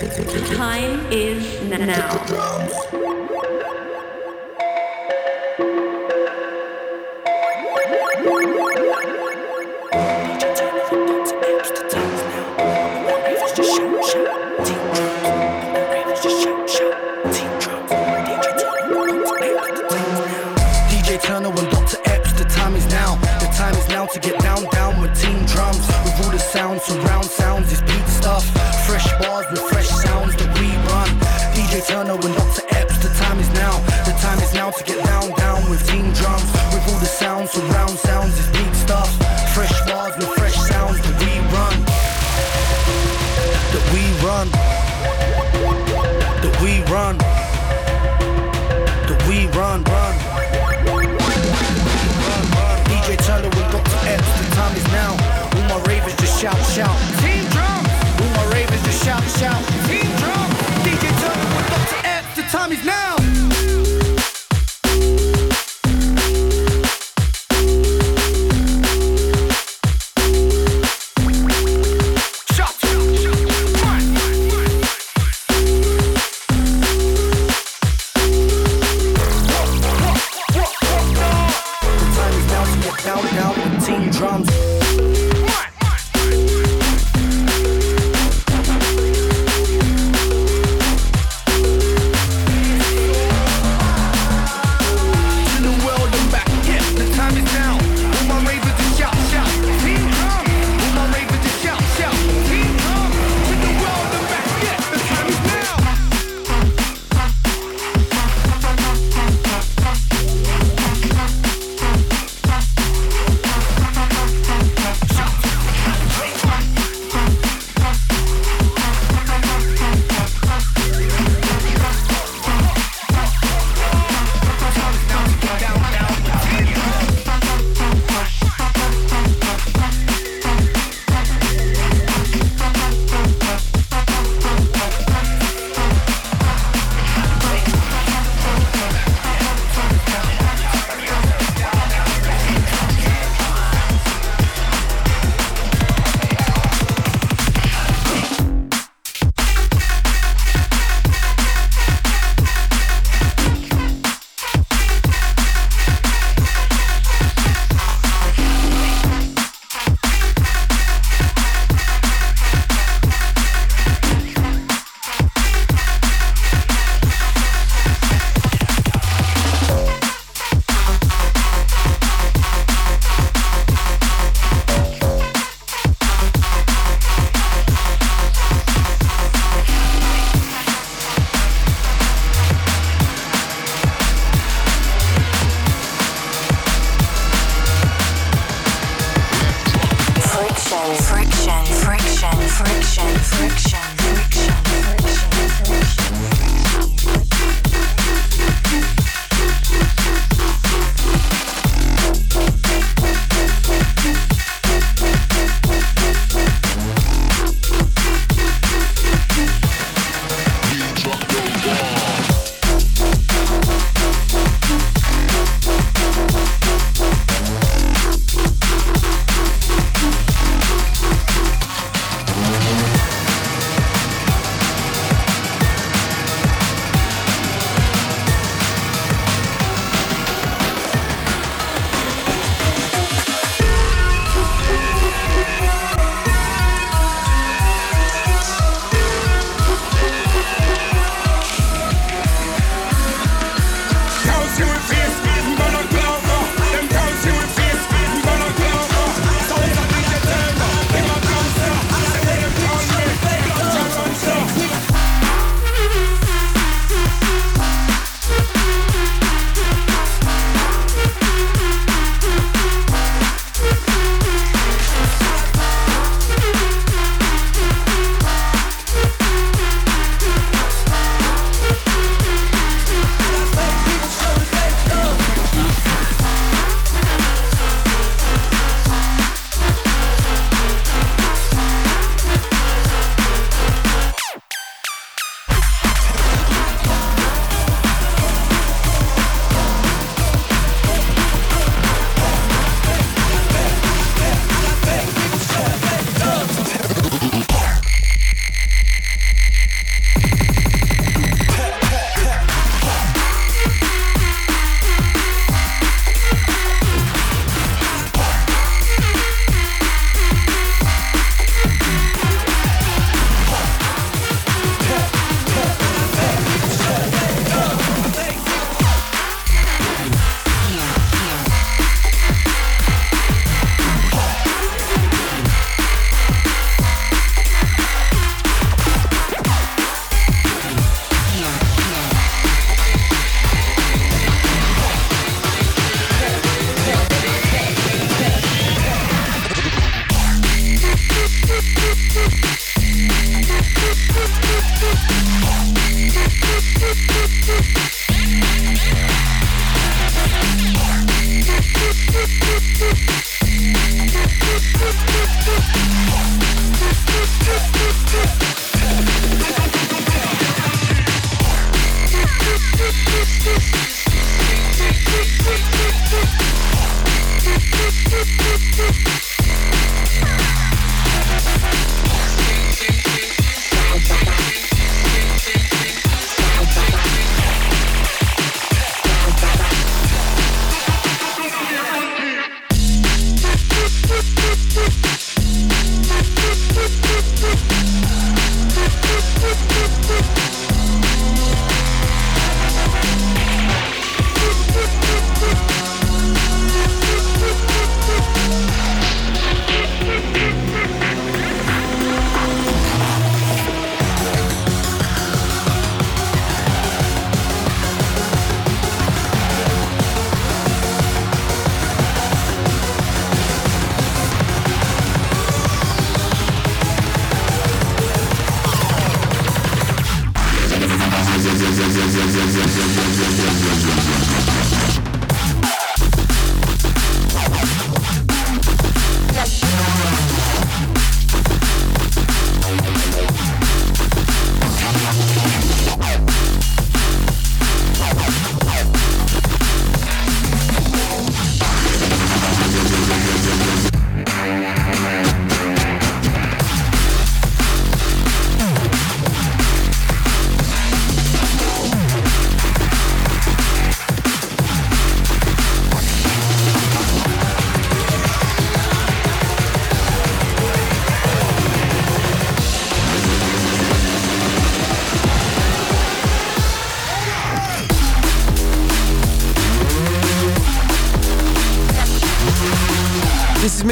The time is now.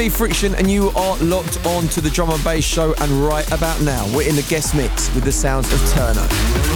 Me, Friction, and you are locked on to the drum and bass show. And right about now, we're in the guest mix with the sounds of Turno.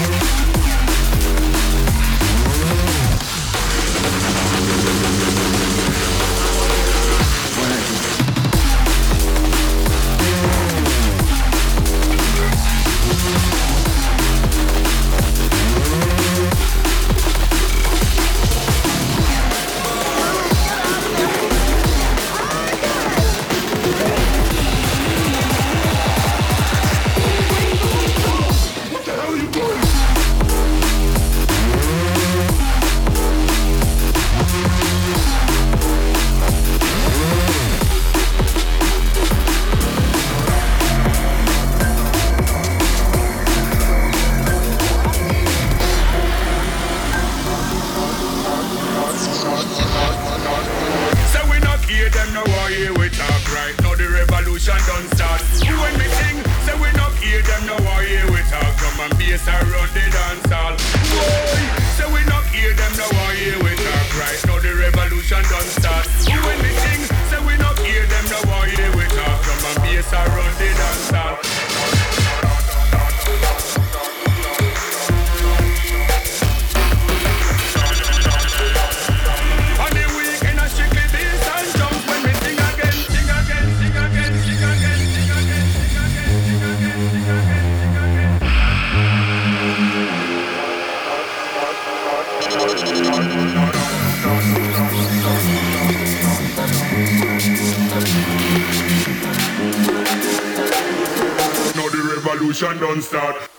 Don't start.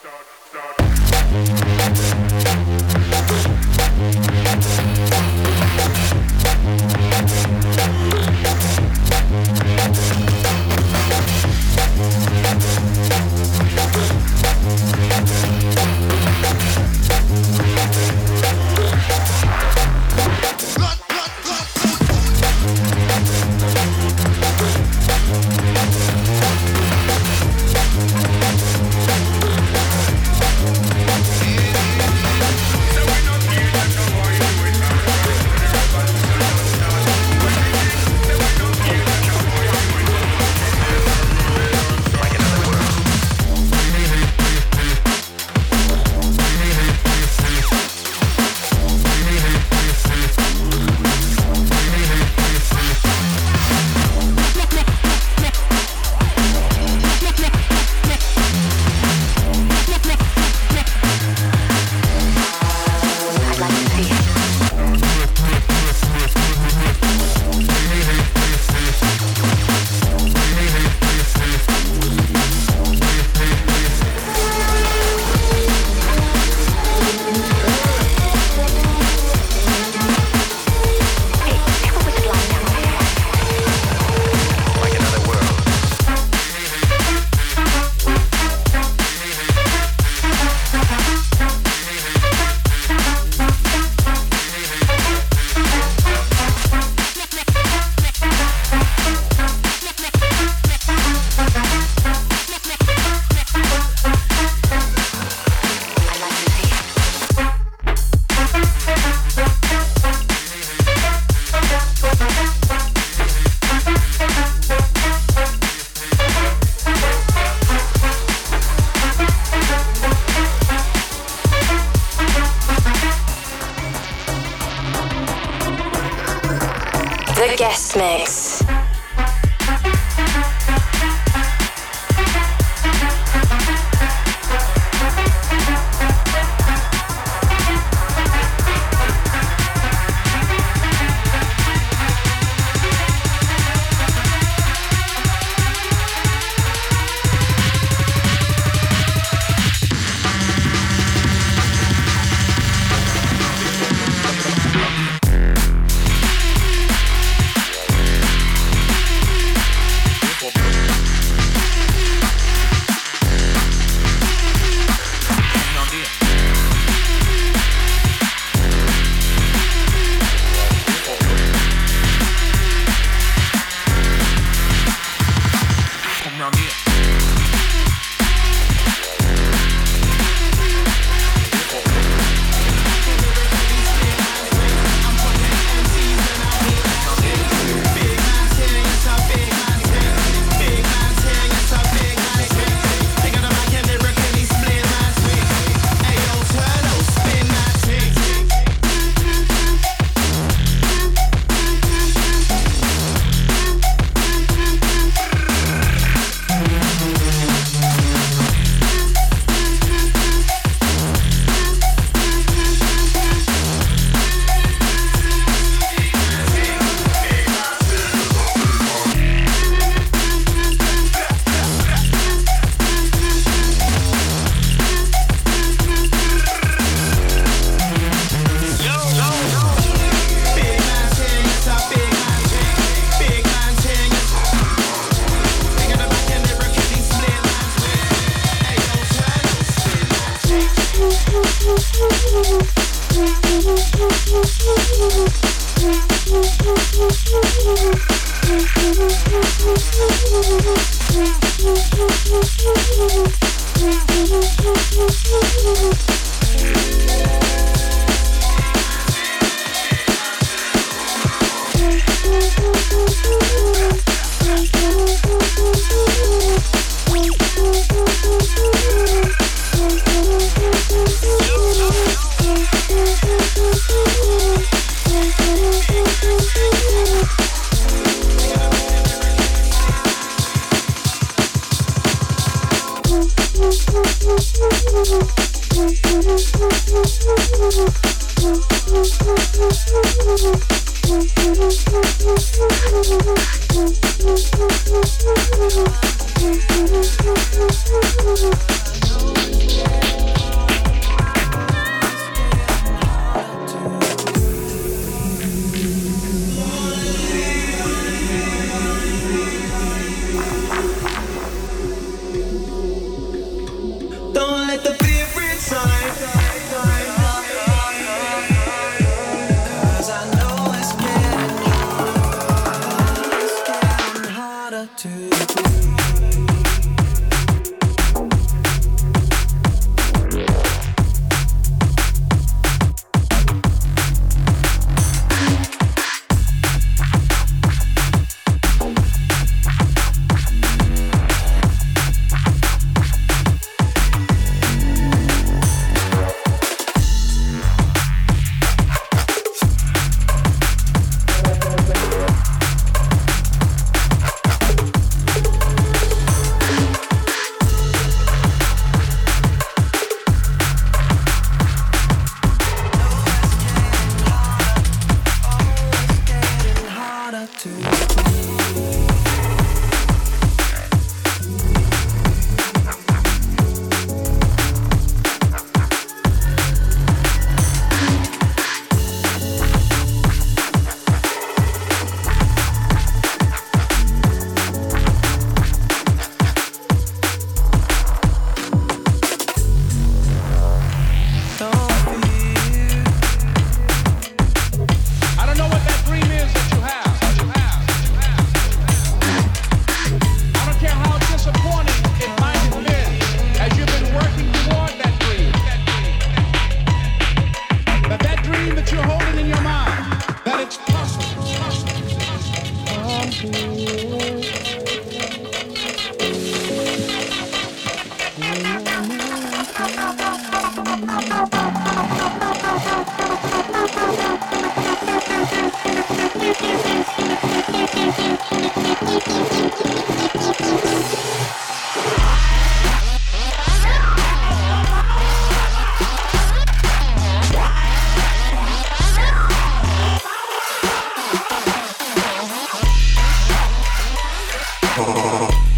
Oh.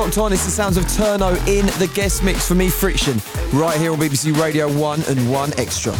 locked on. It's the sounds of Turno in the guest mix for me, Friction, right here on BBC Radio 1 and 1 Extra.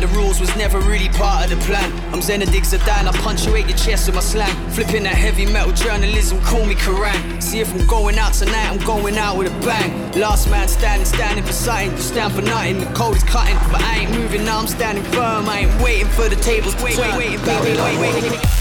The rules was never really part of the plan. I'm Zinedine Zidane, I punctuate your chest with my slang. Flipping that heavy metal journalism, call me Kerrang. See if I'm going out tonight, I'm going out with a bang. Last man standing, standing for something. You stand for nothing, the cold is cutting. But I ain't moving now, I'm standing firm. I ain't waiting for the tables. Wait, wait, wait, wait, wait, wait, wait.